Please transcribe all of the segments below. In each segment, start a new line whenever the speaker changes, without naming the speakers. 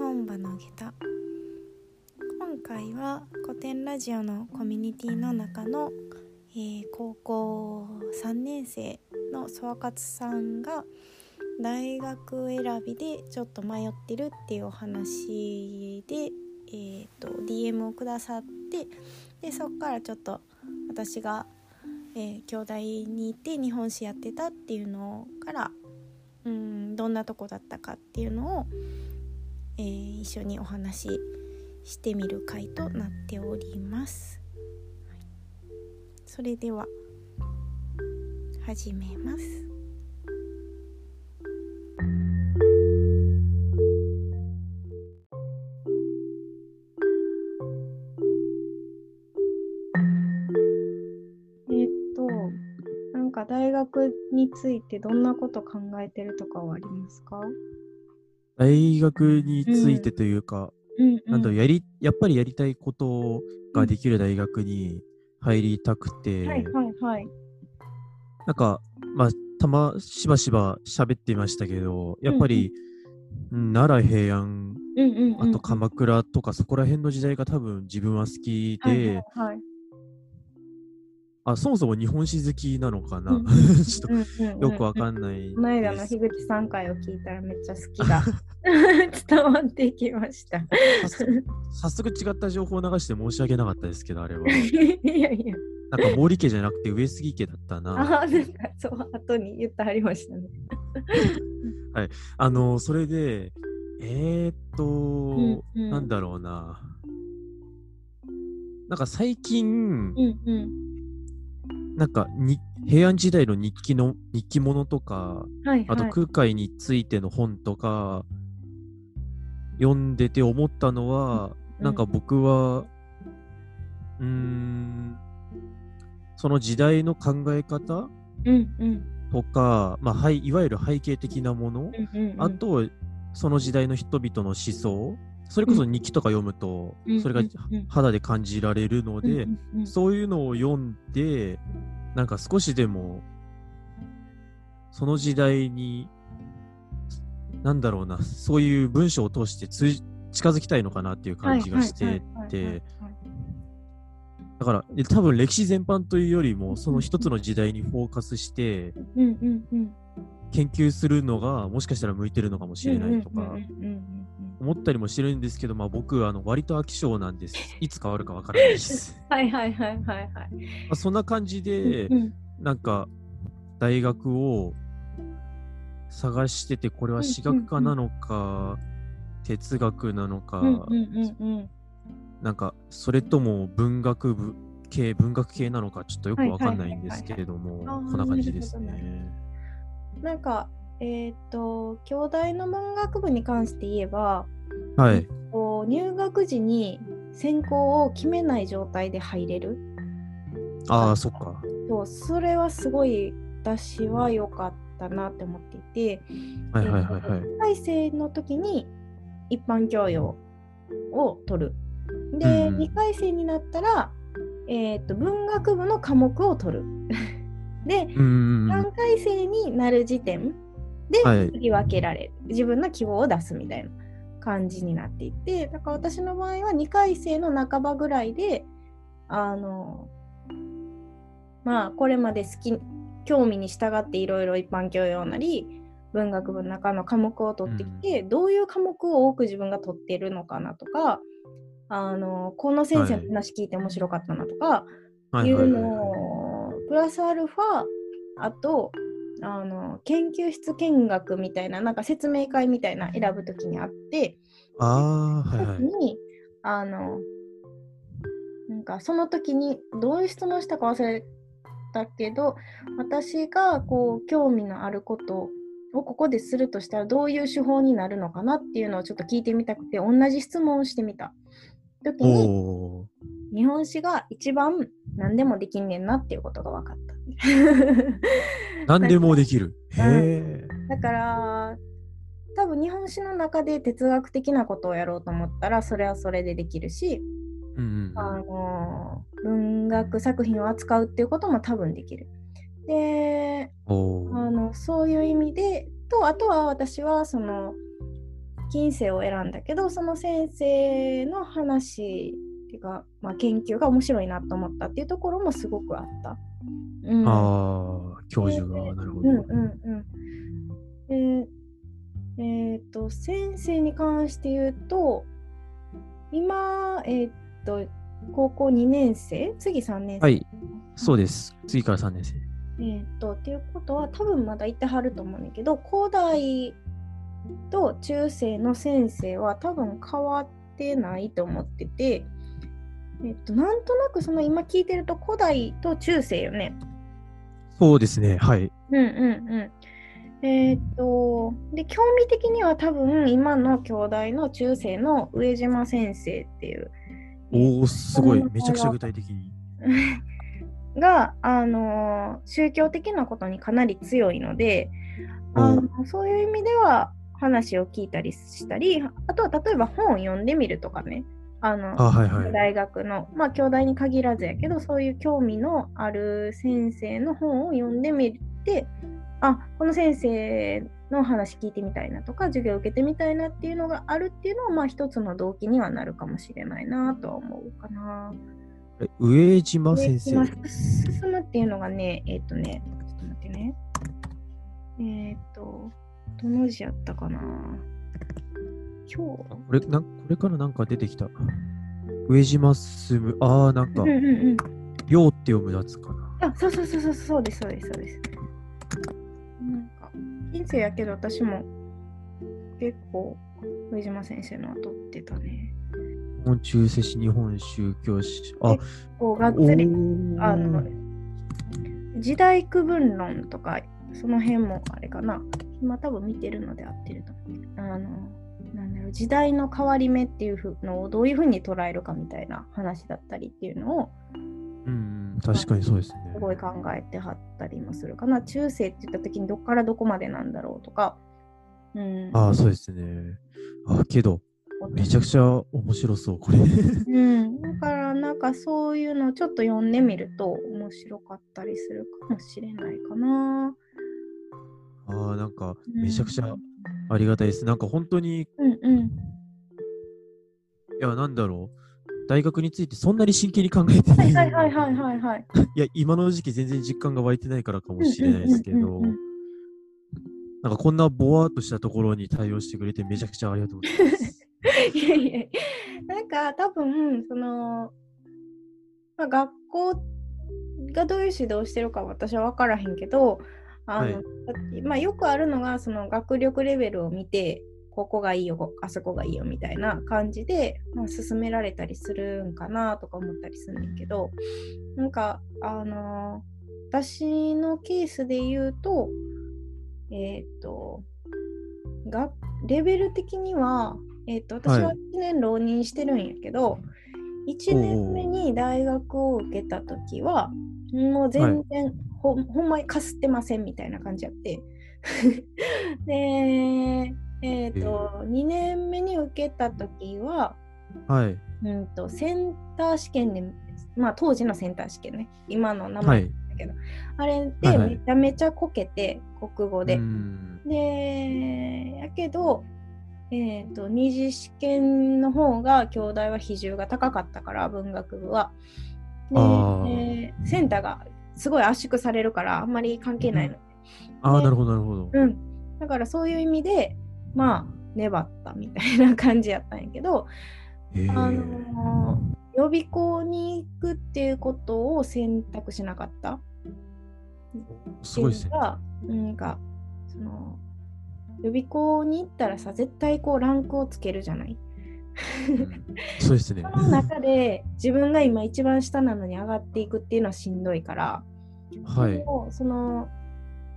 本場の下。駄今回は古典ラジオのコミュニティの中の、えー、高校3年生の総括さんが大学選びでちょっと迷ってるっていうお話で、えーと、DM をくださってでそこからちょっと私が、えー、兄弟にいて日本史やってたっていうのからうんどんなとこだったかっていうのを、えー、一緒にお話ししてみる回となっております。はい、それでは始めます。大学についてどんなこと考えてるとかはありますか？
大学についてというか、うん。うんうん、なんだろうやりやっぱりやりたいことができる大学に入りたくて、はいはいはい、なんかまあたましばしば喋っていましたけどやっぱり、うんうん、奈良平安、うんうんうんうん、あと鎌倉とかそこら辺の時代が多分自分は好きで、はいはいはい、あそもそも日本史好きなのかな、うん、ちょっとよくわかんない。
この間の樋口さん回を聞いたらめっちゃ好きが 伝わっていきました
早速違った情報を流して申し訳なかったですけど、あれは。いやいや。なんか毛利家じゃなくて上杉家だったな。
あなんかそう後に言ってはりましたね。
はい。あのそれで、えー、っと、うんうん、なんだろうな。なんか最近、うんうんなんかに平安時代の日記の日記物とか、はいはい、あと空海についての本とか読んでて思ったのは、うん、なんか僕はうんその時代の考え方、うんうん、とか、まあ、はい、いわゆる背景的なもの、うんうんうん、あとその時代の人々の思想それこそ日記とか読むと、それが肌で感じられるので、そういうのを読んで、なんか少しでも、その時代に、なんだろうな、そういう文章を通して通近づきたいのかなっていう感じがしてて、だから多分歴史全般というよりもその一つの時代にフォーカスして研究するのがもしかしたら向いてるのかもしれないとか思ったりもしてるんですけど、まあ、僕あの割と飽き性なんです。いつ変わるかわからないです。
はいはいはいはいはい。ま
あ、そんな感じで、うん、なんか大学を探してて、これは私学科なのか、哲学なのか、なんかそれとも文学部系、文学系なのかちょっとよくわかんないんですけれども、こんな感じですね。
なんかえっ、ー、と兄弟の文学部に関して言えば、
はい、
入学時に専攻を決めない状態で入れる。
ああ、そっか。
そうそれはすごい私は良かったなって思っていて、
はいはいはいはい。
1回生の時に一般教養を取る。で、うん、2回生になったら、えーと、文学部の科目を取る。で、うん、3回生になる時点で振り分けられる、はい、自分の希望を出すみたいな感じになっていてだから私の場合は2回生の半ばぐらいであのまあこれまで好き興味に従っていろいろ一般教養なり文学部の中の科目を取ってきて、うん、どういう科目を多く自分が取っているのかなとかあのこの先生の話聞いて面白かったなとか、はい、いうのをプラスアルファあとあの研究室見学みたいななんか説明会みたいな選ぶときにあって
あ、はいはい、
にあのなんかその時にどういう質問したか忘れたけど私がこう興味のあることをここでするとしたらどういう手法になるのかなっていうのをちょっと聞いてみたくて同じ質問をしてみた。時に日本史が一番何でもできんねんなっていうことが分かった。
何でもできる。へ
え、だから多分日本史の中で哲学的なことをやろうと思ったらそれはそれでできるし、うんうん、あの文学作品を扱うっていうことも多分できる。であのそういう意味でとあとは私はその金星を選んだけどその先生の話っていうか、まあ、研究が面白いなと思ったっていうところもすごくあった。
うん、ああ教授が、なるほど。うんうん
うん、えっ、ー、と先生に関して言うと今えっ、ー、と高校2年生？次3年生？
はい。そうです。次から3年生。
えっ、とっていうことは多分まだいてはると思うんだけど古代と中世の先生は多分変わってないと思ってて、えっと、なんとなくその今聞いてると古代と中世よね。
そうですね、はい。
うんうんうん。えー、っと、で、興味的には多分今の兄弟の中世の上島先生っていう。
おお、すごい、めちゃくちゃ具体的に。
が、あの宗教的なことにかなり強いので、あのそういう意味では話を聞いたりしたり、あとは例えば本を読んでみるとかね、あの、はいはい、大学の、まあ、兄弟に限らずやけど、そういう興味のある先生の本を読んでみて、あ、この先生の話聞いてみたいなとか、授業受けてみたいなっていうのがあるっていうのは、まあ、一つの動機にはなるかもしれないなとは思うかな。
上島先生。
進むっていうのがね、えっ、ー、とね、ちょっと待ってね。えっ、ー、と、どの字やったかな今日こ
れなこれからなんか出てきた。上島進む。ああ、なんか、ようって読むやつか
な。あ、そうそうそうそう、そうです、そうです、そうです。なんか、人生やけど私も結構、上島先生のは取ってたね。
日本中世史、日本宗教史。
あ、結構がっつり、あの、時代区分論とか、その辺もあれかな。今多分見てるので合ってると思う。あの、時代の変わり目っていうのをどういうふうに捉えるかみたいな話だったりっていうのを、
うん、確かにそうですね。
すごい考えてはったりもするかな。中世って言った時にどっからどこまでなんだろうとか。
うん、ああ、そうですね。あけど、めちゃくちゃ面白そう、これ。う
ん、だからなんかそういうのをちょっと読んでみると面白かったりするかもしれないかな。
ああ、なんか、めちゃくちゃありがたいです。なんか本当に、
うんうん、い
や、なんだろう。大学についてそんなに真剣に考えてない。
はいはいはいはいはい。
いや、今の時期全然実感が湧いてないからかもしれないですけど、なんかこんなぼわっとしたところに対応してくれてめちゃくちゃありがとうございます。いや
いや、なんか多分、その、まあ、学校がどういう指導してるか私は分からへんけど、あの、はい、まあ、よくあるのがその学力レベルを見てここがいいよあそこがいいよみたいな感じで、まあ、進められたりするんかなとか思ったりするんだけどなんかあのー、私のケースで言うとえっ、ー、とがレベル的には、えーと、私は1年浪人してるんやけど、はい、1年目に大学を受けた時はもう全然、はいほほんまにかすってませんみたいな感じやって。でえっ、ー、と、えー、2年目に受けた時は、
はい、
うんとセンター試験でまあ当時のセンター試験ね。今の名前だけど、はい、あれでめちゃめちゃこけて、国語で。でやけどえーと、二次試験の方が兄弟は比重が高かったから文学部は。で、えー、センターがすごい圧縮されるからあんまり関係ないの。
ああ、なるほど、なるほど。
うん。だからそういう意味で、まあ、粘ったみたいな感じやったんやけど、あの予備校に行くっていうことを選択しなかった。
すごいですね。
なんか、その、予備校に行ったらさ、絶対こうランクをつけるじゃない。
そうですね。
その中で自分が今一番下なのに上がっていくっていうのはしんどいから、
はい、
その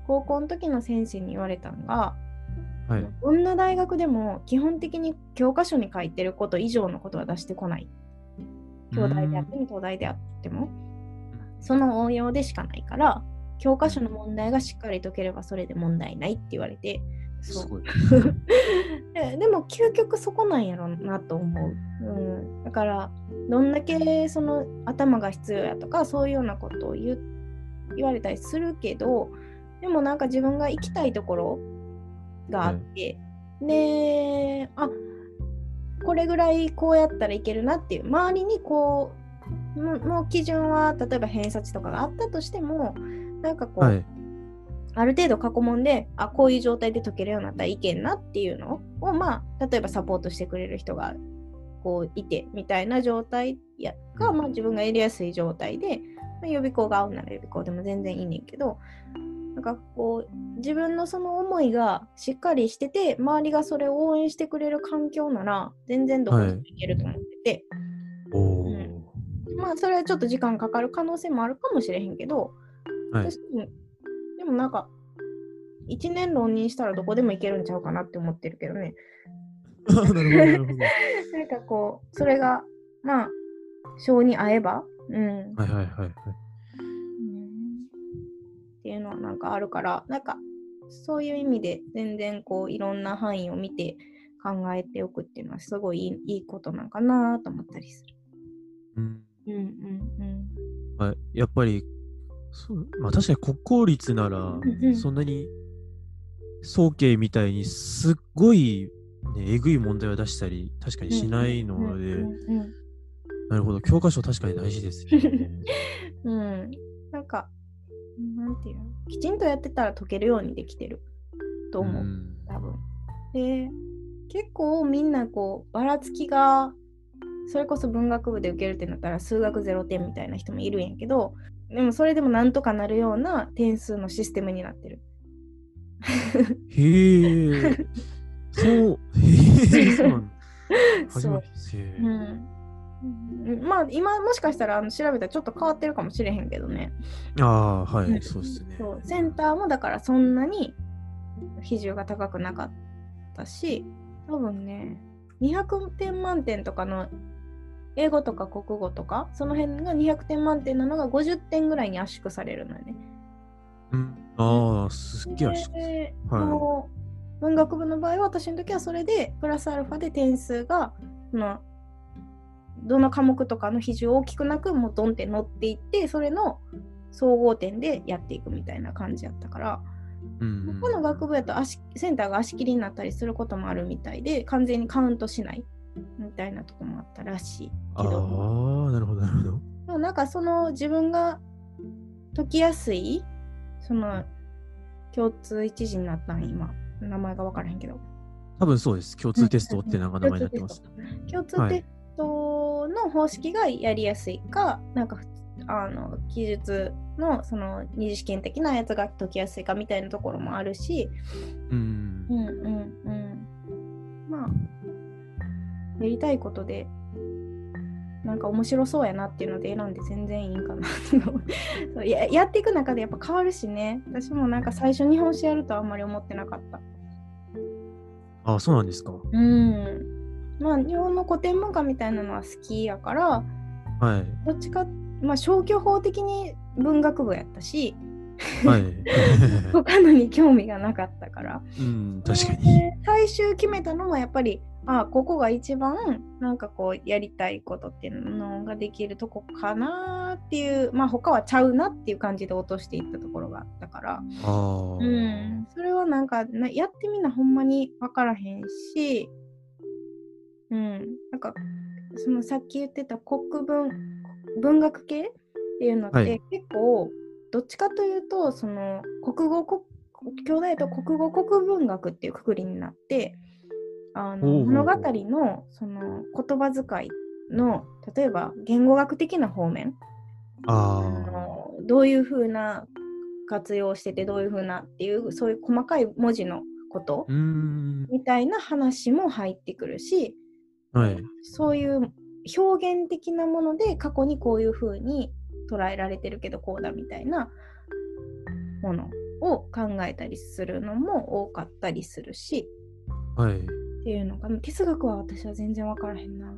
高校の時の先生に言われたのが、
はい、
どんな大学でも基本的に教科書に書いてること以上のことは出してこない。兄弟であっても東大であっても、その応用でしかないから、教科書の問題がしっかり解ければそれで問題ないって言われて、そう。でも究極そこなんやろうなと思う、うん、だからどんだけその頭が必要やとかそういうようなことを言言われたりするけどでもなんか自分が行きたいところがあって、で、あこれぐらいこうやったらいけるなっていう周りにこうの基準は例えば偏差値とかがあったとしてもなんかこう、はい、ある程度過去問であこういう状態で解けるようになったらいけんなっていうのをまあ例えばサポートしてくれる人がこういてみたいな状態やが、まあ、自分がやりやすい状態で、まあ、予備校が合うなら予備校でも全然いいねんけどなんかこう自分のその思いがしっかりしてて周りがそれを応援してくれる環境なら全然どこにも行けると思ってて、はい。うん、まあそれはちょっと時間かかる可能性もあるかもしれへんけど、はい、でもなんか1年浪人したらどこでも行けるんちゃうかなって思ってるけどね。
なるほど。
な んかこうそれがまあ性に合えば、うん、
はいはいはいはい。
っていうのはなんかあるからなんかそういう意味で全然こういろんな範囲を見て考えておくっていうのはすごいいいいいことなんかなと思ったりする。うん、うんうん
うん。はい、やっぱりそうまあ確かに国公立ならそんなに早慶みたいにすっごい、ね、えぐい問題を出したり確かにしないので、なるほど教科書確かに大事ですよね。
うん、なんかなんていうの？きちんとやってたら解けるようにできてると思う、多分。で結構みんなこうばらつきがそれこそ文学部で受けるってなったら数学0点みたいな人もいるんやけどでもそれでもなんとかなるような点数のシステムになってる。
へえ。そう。へえ。そう。初めて
うんまあ今もしかしたらあの調べたらちょっと変わってるかもしれへんけどね。
ああはい、うん、そうですね
そう。センターもだからそんなに比重が高くなかったし多分ね200点満点とかの英語とか国語とかその辺が200点満点なのが50点ぐらいに圧縮されるのよね。
うん、ああすっげえ圧縮、
はい、文学部の場合は私の時はそれでプラスアルファで点数がそのどの科目とかの比重大きくなくもうドンって乗っていってそれの総合点でやっていくみたいな感じやったから、うん、この学部やと足センターが足切りになったりすることもあるみたいで完全にカウントしないみたいなとこもあったらしいけど。
ああなるほどなるほど。
でもなんかその自分が解きやすいその共通一時になったん今。名前が分からへんけど。
多分そうです。共通テストってなんか名前になってます、
共通テストの方式がやりやすいか、はい、なんかあの記述のその二次試験的なやつが解きやすいかみたいなところもあるし、うん、うんうんうん。まあやりたいことでなんか面白そうやなっていうので選んで全然いいんかな そうややっていく中でやっぱ変わるしね。私もなんか最初日本史やるとはあんまり思ってなかった。
あそうなんですか。
うんまあ日本の古典文化みたいなのは好きやから、
はい、
どっちかまあ消去法的に文学部やったし
はい、
他のに興味がなかったから、
うん、確かに。
最終決めたのもやっぱりあここが一番なんかこうやりたいことっていうのができるとこかなっていうまあ他はちゃうなっていう感じで落としていったところがあったから。うん、それはなんかなやってみなほんまに分からへんしうん。なんかそのさっき言ってた国文文学系っていうのって結構、どっちかというとその国語国兄弟と国語国文学っていうくくりになってあの物語のその言葉遣いの例えば言語学的な方面。
あ
のどういうふうな活用しててどういうふうなっていうそういう細かい文字のことみたいな話も入ってくるし、
はい、
そういう表現的なもので過去にこういうふうに捉えられてるけどこうだみたいなものを考えたりするのも多かったりするし、
はい、
っていうのかな哲学は私は全然分からへんな。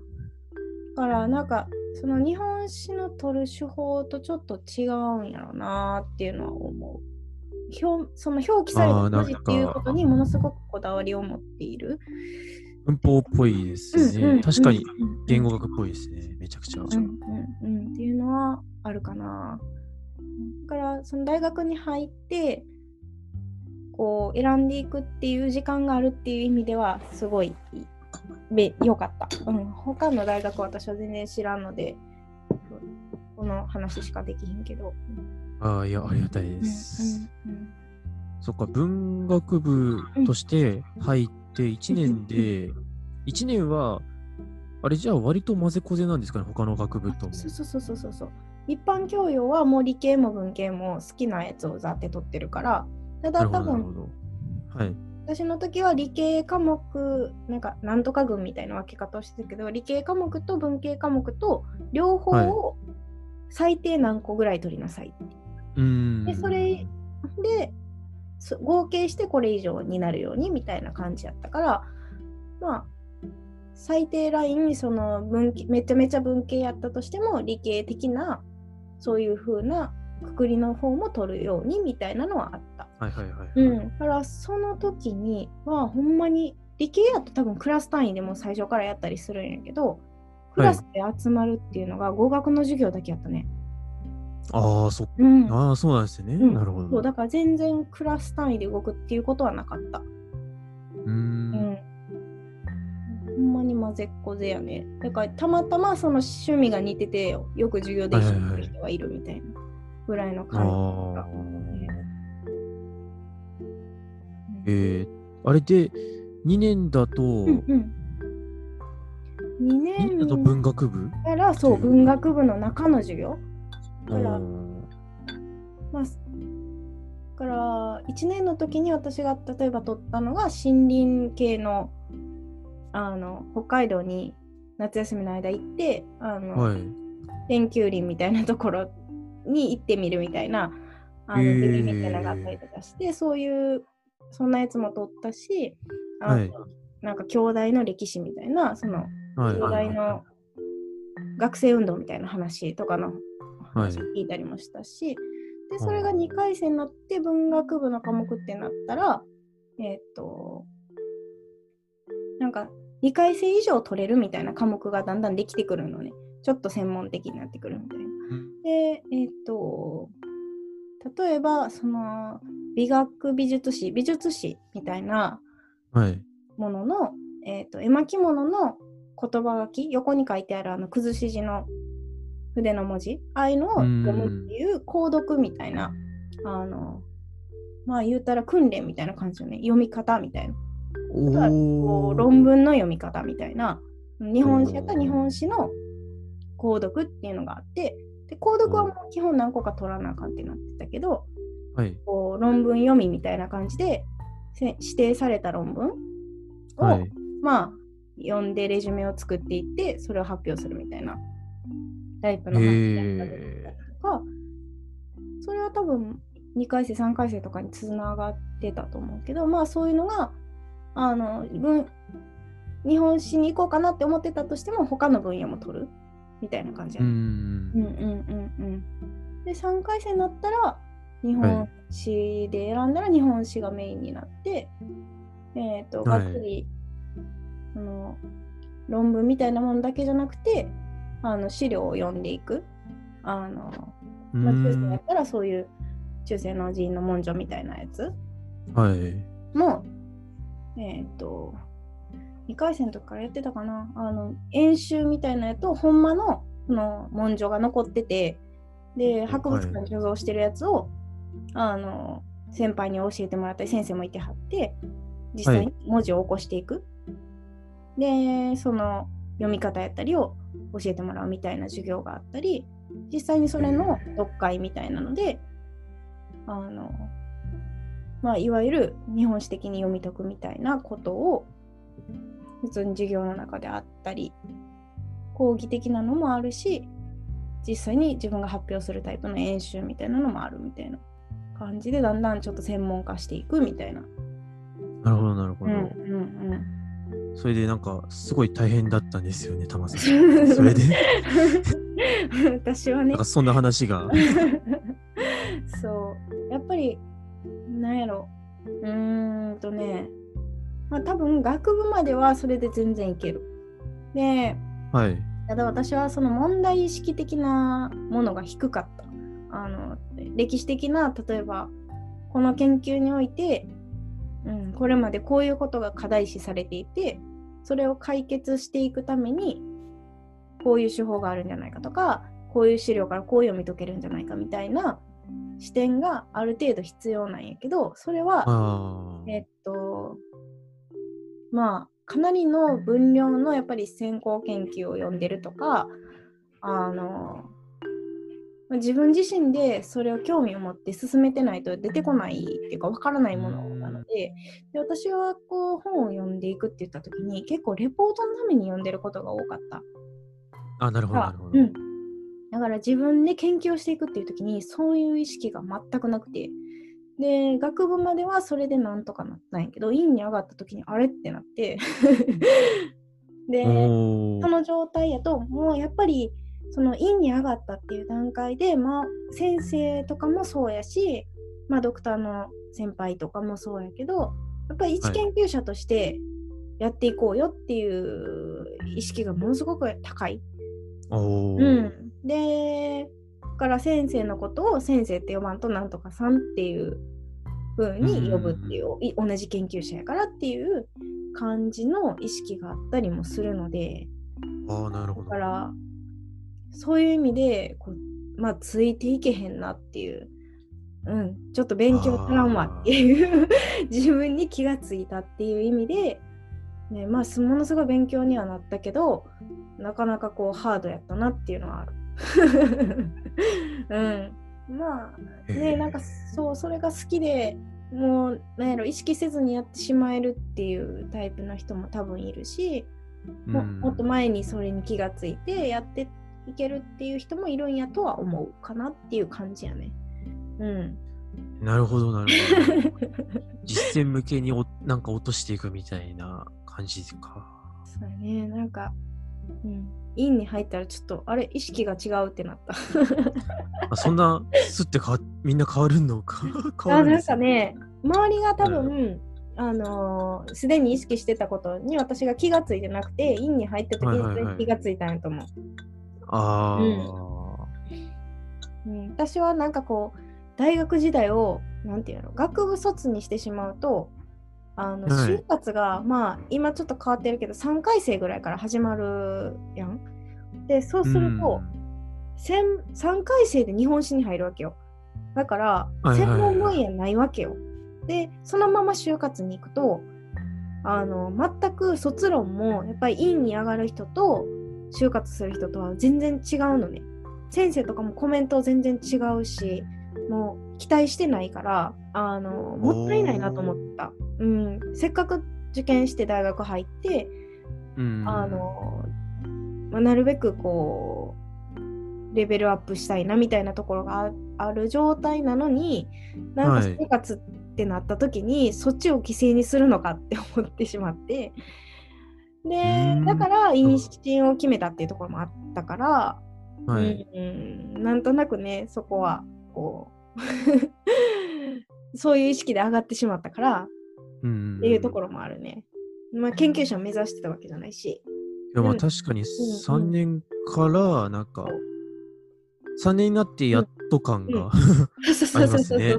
だからなんかその日本史の取る手法とちょっと違うんやろうなっていうのは思う。表その表記された文字っていうことにものすごくこだわりを持っている。
文法っぽいですね。確かに言語学っぽいですね。めちゃくちゃ。うん
うんうん、っていうのはあるかな。だからその大学に入ってこう選んでいくっていう時間があるっていう意味ではすごい良かった、うん。他の大学は私は全然知らんのでこの話しかできへんけど。
ああいやありがたいです。うんうんうん、そっか文学部として入って1年で、1年はあれじゃあ割と混ぜこぜなんですかね他の学部とも。
そうそうそうそうそう。一般教養はもう理系も文系も好きなやつをざって取ってるからただ多分、はい、私の時は理系科目なんかなんとか群みたいな分け方をしてたけど理系科目と文系科目と両方を最低何個ぐらい取りなさいって。はい、でそれで合計してこれ以上になるようにみたいな感じやったからまあ最低ラインその文めちゃめちゃ文系やったとしても理系的なそういう風なくくりの方も取るようにみたいなのはあった。
はいはいはい、
うん。だからその時にはほんまに理系やと多分クラス単位でも最初からやったりするんやけどクラスで集まるっていうのが語学の授業だけやったね。
ああ、そ,、うん、あそうなんですね、うん、なるほど。
そうだから全然クラス単位で動くっていうことはなかった。
うん。
ほんまに混ぜっこぜやね。だからたまたまその趣味が似ててよく授業で一緒にする人がいるみたいなぐらいの感じ
えー、あれで2年だと、うんうん。
2年
だと文学部
からそう文学部の中の授業から。まあから1年の時に私が例えば取ったのが森林系のあの北海道に夏休みの間行ってあの、はい、研究林みたいなところに行ってみるみたいなあのゼミみたいなのがあったりとかして、そういうそんなやつも取ったしあの、はい、なんか兄弟の歴史みたいなその、兄弟の学生運動みたいな話とかの話を聞いたりもしたし、でそれが2回戦になって文学部の科目ってなったらえっ、となんか2回生以上取れるみたいな科目がだんだんできてくるのね。ちょっと専門的になってくるみたいな。で、えっ、と、例えば、その、美学美術史、美術史みたいなものの、はい、えっ、と、絵巻物の言葉書き、横に書いてあるあの、崩し字の筆の文字、ああいうのを読むっていう購読みたいな、あの、まあ言うたら訓練みたいな感じよね。読み方みたいな。こう論文の読み方みたいな。日本史やったら日本史の購読っていうのがあってで購読はもう基本何個か取らなあかんってなってたけど、はい、こう論文読みみたいな感じで指定された論文を、はい、まあ読んでレジュメを作っていってそれを発表するみたいなタイプの話だったりとかそれは多分2回生3回生とかにつながってたと思うけどまあそういうのがあの分日本史に行こうかなって思ってたとしても他の分野も取るみたいな感じや、ね、うんうんうん。うんで3回戦になったら日本史で選んだら日本史がメインになって、はい、えっ、ー、とがっつり、その論文みたいなものだけじゃなくてあの資料を読んでいく。あの、まあ、中世やったらそういう中世の寺院の文書みたいなやつ。もえっ、ー、と、2回戦の時からやってたかな、あの、演習みたいなやつを、ほんまの、その、文書が残ってて、で、博物館に所蔵してるやつを、はい、あの、先輩に教えてもらったり、先生もいてはって、実際に文字を起こしていく。はい、で、その、読み方やったりを教えてもらうみたいな授業があったり、実際にそれの読解みたいなので、あの、まあ、いわゆる日本史的に読み解くみたいなことを普通に授業の中であったり講義的なのもあるし実際に自分が発表するタイプの演習みたいなのもあるみたいな感じでだんだんちょっと専門化していくみたいな。
なるほどなるほど。うんうんうん、それでなんかすごい大変だったんですよね、たまさん。それで
私はね。
なんかそんな話が。
そう。やっぱりなんやろうーんとねまあ多分学部まではそれで全然いける。で、
はい、
ただ私はその問題意識的なものが低かった。あの歴史的な例えばこの研究においてうん、これまでこういうことが課題視されていてそれを解決していくためにこういう手法があるんじゃないかとかこういう資料からこう読み解けるんじゃないかみたいな視点がある程度必要なんやけどそれはえっとまあかなりの分量のやっぱり先行研究を読んでるとかあの自分自身でそれを興味を持って進めてないと出てこないっていうかわからないものでで私はこう本を読んでいくって言った時に結構レポートのために読んでることが多かった。
あなるほどなるほど、
うん。だから自分で研究をしていくっていう時にそういう意識が全くなくてで学部まではそれでなんとかなったんやけど院に上がった時にあれってなって でその状態やともうやっぱりその院に上がったっていう段階で、まあ、先生とかもそうやし、まあ、ドクターの先輩とかもそうやけどやっぱり一研究者としてやっていこうよっていう意識がものすごく高い。
うん、
でから先生のことを先生って呼ばんとなんとかさんっていう風に呼ぶっていう、同じ研究者やからっていう感じの意識があったりもするので。
あなるほ
ど。だからそういう意味でこう、まあ、ついていけへんなっていう、うん、ちょっと勉強足らんわっていう自分に気がついたっていう意味で、ねまあ、ものすごい勉強にはなったけどなかなかこうハードやったなっていうのはある。うん、まあねなんかそうそれが好きでもうなんやろ意識せずにやってしまえるっていうタイプの人も多分いるし、ももっと前にそれに気がついてやっていけるっていう人もいるんやとは思うかなっていう感じやね。うん。
なるほど、なるほど。実践向けにおなんか落としていくみたいな感じか。
そうね、なんか、うん。院に入ったらちょっと、あれ、意識が違うってなった。
あそんな、すってかみんな変わるのか？
変わるんなんかね、周りが多分、うんあのす、でに意識してたことに私が気がついてなくて、院に入った時に気がついたんやと思う。はいはいはい
ああ、
うん、私はなんかこう大学時代をなんていうの学部卒にしてしまうとあの、就活がまあ今ちょっと変わってるけど3回生ぐらいから始まるやん。でそうすると、うん、3回生で日本史に入るわけよ。だから専門分野ないわけよ。でそのまま就活に行くとあの全く卒論もやっぱり院に上がる人と就活する人とは全然違うのね。先生とかもコメント全然違うし、もう期待してないから、あのもったいないなと思った。うん、せっかく受験して大学入って、
うん、
あのまあ、なるべくこうレベルアップしたいなみたいなところがある状態なのになんか生活ってなった時に、はい、そっちを犠牲にするのかって思ってしまって。でだから妊娠を決めたっていうところもあったから、
はい、
うん、なんとなくねそこはこう そういう意識で上がってしまったから、
うん、
っていうところもあるね。まあ、研究者を目指してたわけじゃないし。
いやまあ確かに3年からなんか、3年になってやっと感が、ありますね。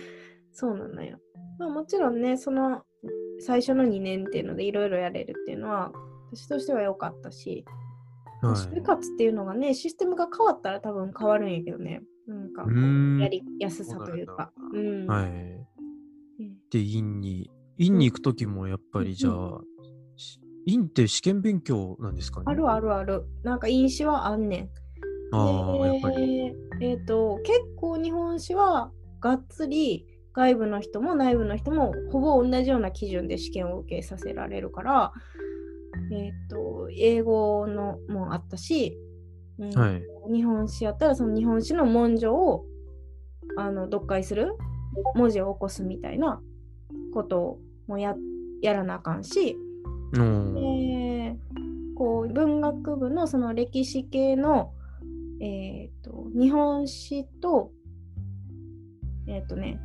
そうなんだよ。まあ、もちろんね、その最初の2年っていうのでいろいろやれるっていうのは私としては良かったし、はい、就活っていうのがねシステムが変わったら多分変わるんやけどねかやりやすさというか。うん、
はい。で、院に、院に行く時もやっぱりじゃあ、うん、院って試験勉強なんですかね？
あるあるある。なんか院試はあんねん。
ああ、やっぱり。
えっ、ー、と、結構日本史はがっつり外部の人も内部の人もほぼ同じような基準で試験を受けさせられるから、えーと、英語のもあったし、
うん。はい、
日本史やったらその日本史の文書をあの読解する文字を起こすみたいなこともややらなあかんし、
うん、
えこう文学部のその歴史系の、えーと、日本史とえっ、ー、とね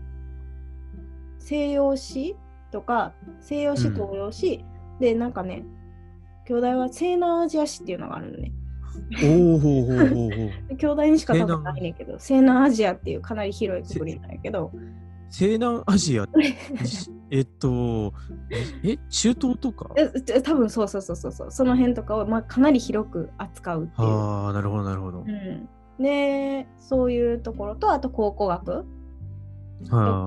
西洋史とか西洋史東洋史、うん、でなんかね兄弟は西南アジア史っていうのがあるのね。
おおほうほうほうほ
う。兄弟にしか多分ないねんけど、西南アジアっていうかなり広いくくりなんやけど。
西南アジア？えっと、え、中東とか？
え多分そうそうそうそう、その辺とかを、まあ、かなり広く扱うっていう。
ああ、なるほど、なるほど。う
ん、で、そういうところと、あと考古学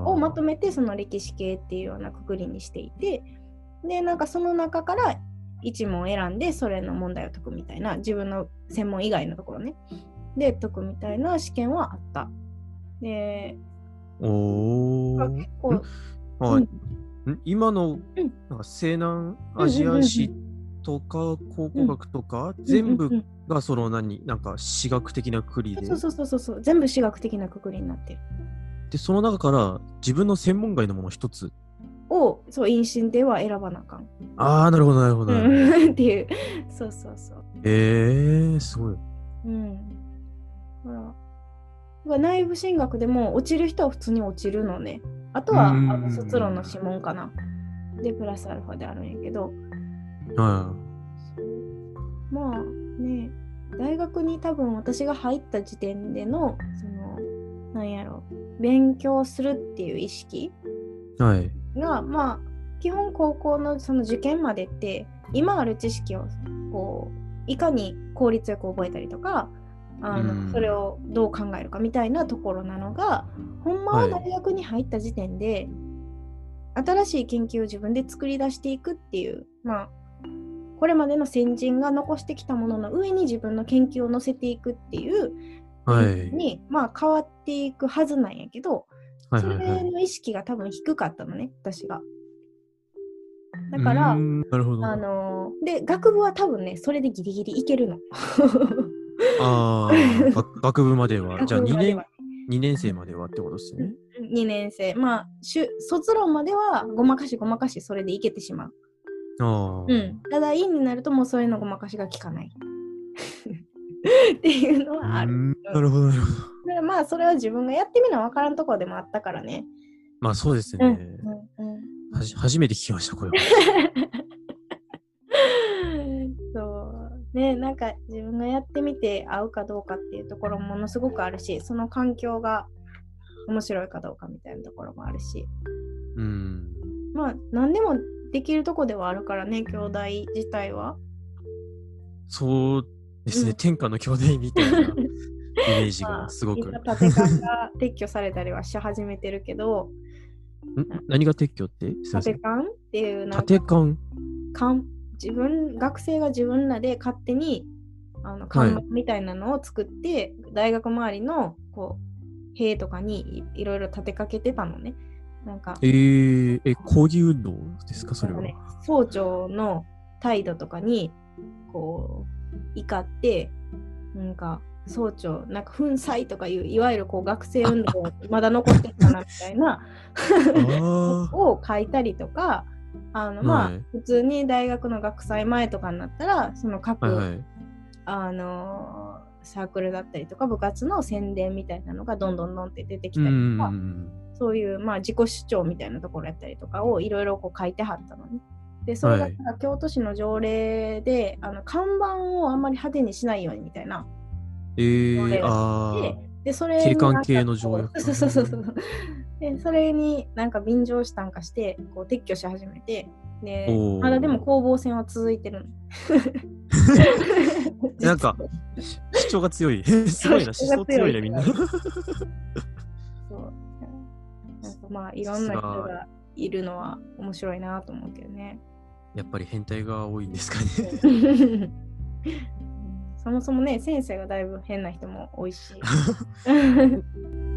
をまとめて、その歴史系っていうようなくくりにしていて、で、なんかその中から一問選んで、それの問題を解くみたいな、自分の専門以外のところね、で解くみたいな試験はあった。で、
お結構、はい、うん、今のなんか西南アジア史とか考古学とか、全部がその何なんか私学的なくりで？
そうそうそうそう。全部私学的なくくりになってる。
でその中から自分の専門外のもの一つ
をそう陰心では選ばなあかん。
ああなるほどなるほど
っていう。そうそうそう。
ええー、すごい。
うん。ほら内部進学でも落ちる人は普通に落ちるのね。あとはあの卒論の指紋かな。でプラスアルファであるんやけど。
ま
あね大学に多分私が入った時点でのそのなんやろ勉強するっていう意識
が、は
い、まあ基本高校のその受験までって今ある知識をこういかに効率よく覚えたりとかあの、それをどう考えるかみたいなところなのがほんまは大学に入った時点で、はい、新しい研究を自分で作り出していくっていうまあこれまでの先人が残してきたものの上に自分の研究を載せていくっていう
はい、
に、まあ、変わっていくはずなんやけど、それの意識が多分低かったのね、私が。だから、あので、学部は多分ね、それでギリギリいけるの。
ああ、学部までは。じゃあ2年、2年生まではってことですね。
2年生。まあ、卒論まではごまかしごまかしそれでいけてしまう。
あ
うん、ただ、院になるともうそういうのごまかしが効かない。っていうのはある。
なるほど、なるほ
ど。まあ、それは自分がやってみな分からんところでもあったからね。
まあ、そうですね。うんうんうん、はじ初めて聞きました、これは。
そうね、なんか自分がやってみて合うかどうかっていうところもものすごくあるし、その環境が面白いかどうかみたいなところもあるし。
うん。
まあ、何でもできるとこではあるからね、兄弟自体は。
そうですね、うん、天下の兄弟みたいなイ メージがすごく。
まあ、縦感が撤去されたりはし始めてるけど。
ん？何が撤去って？
縦感っていう
縦感？
感自分学生が自分らで勝手にあの看板みたいなのを作って、はい、大学周りのこう塀とかにいろいろ立てかけてたのね。なんか
えー、え抗議運動ですか？それは、ね、
総長の態度とかにこう怒ってなんか総長なんか粉砕とかいういわゆるこう学生運動まだ残ってるかなみたいなを書いたりとかあのまあ、はい、普通に大学の学祭前とかになったらその各、はいはい、あのサークルだったりとか部活の宣伝みたいなのがどんどんどんって出てきたりとかそういう、まあ、自己主張みたいなところやったりとかをいろいろ書いてはったのね。でそれが京都市の条例で、はい、あの看板をあんまり派手にしないようにみたいな
えー、あ
でそれ
景観系の条約。
そうそうそうそうでそれになんか便乗したんかしてこう撤去し始めてでまだでも攻防戦は続いてる
なんか主張が強い。すごいな主張強いねみんな。そう。
なんかまあいろんな人がいるのは面白いなと思うけどね。
やっぱり変態が多いんですかね
そもそもね、先生がだいぶ変な人も多いし。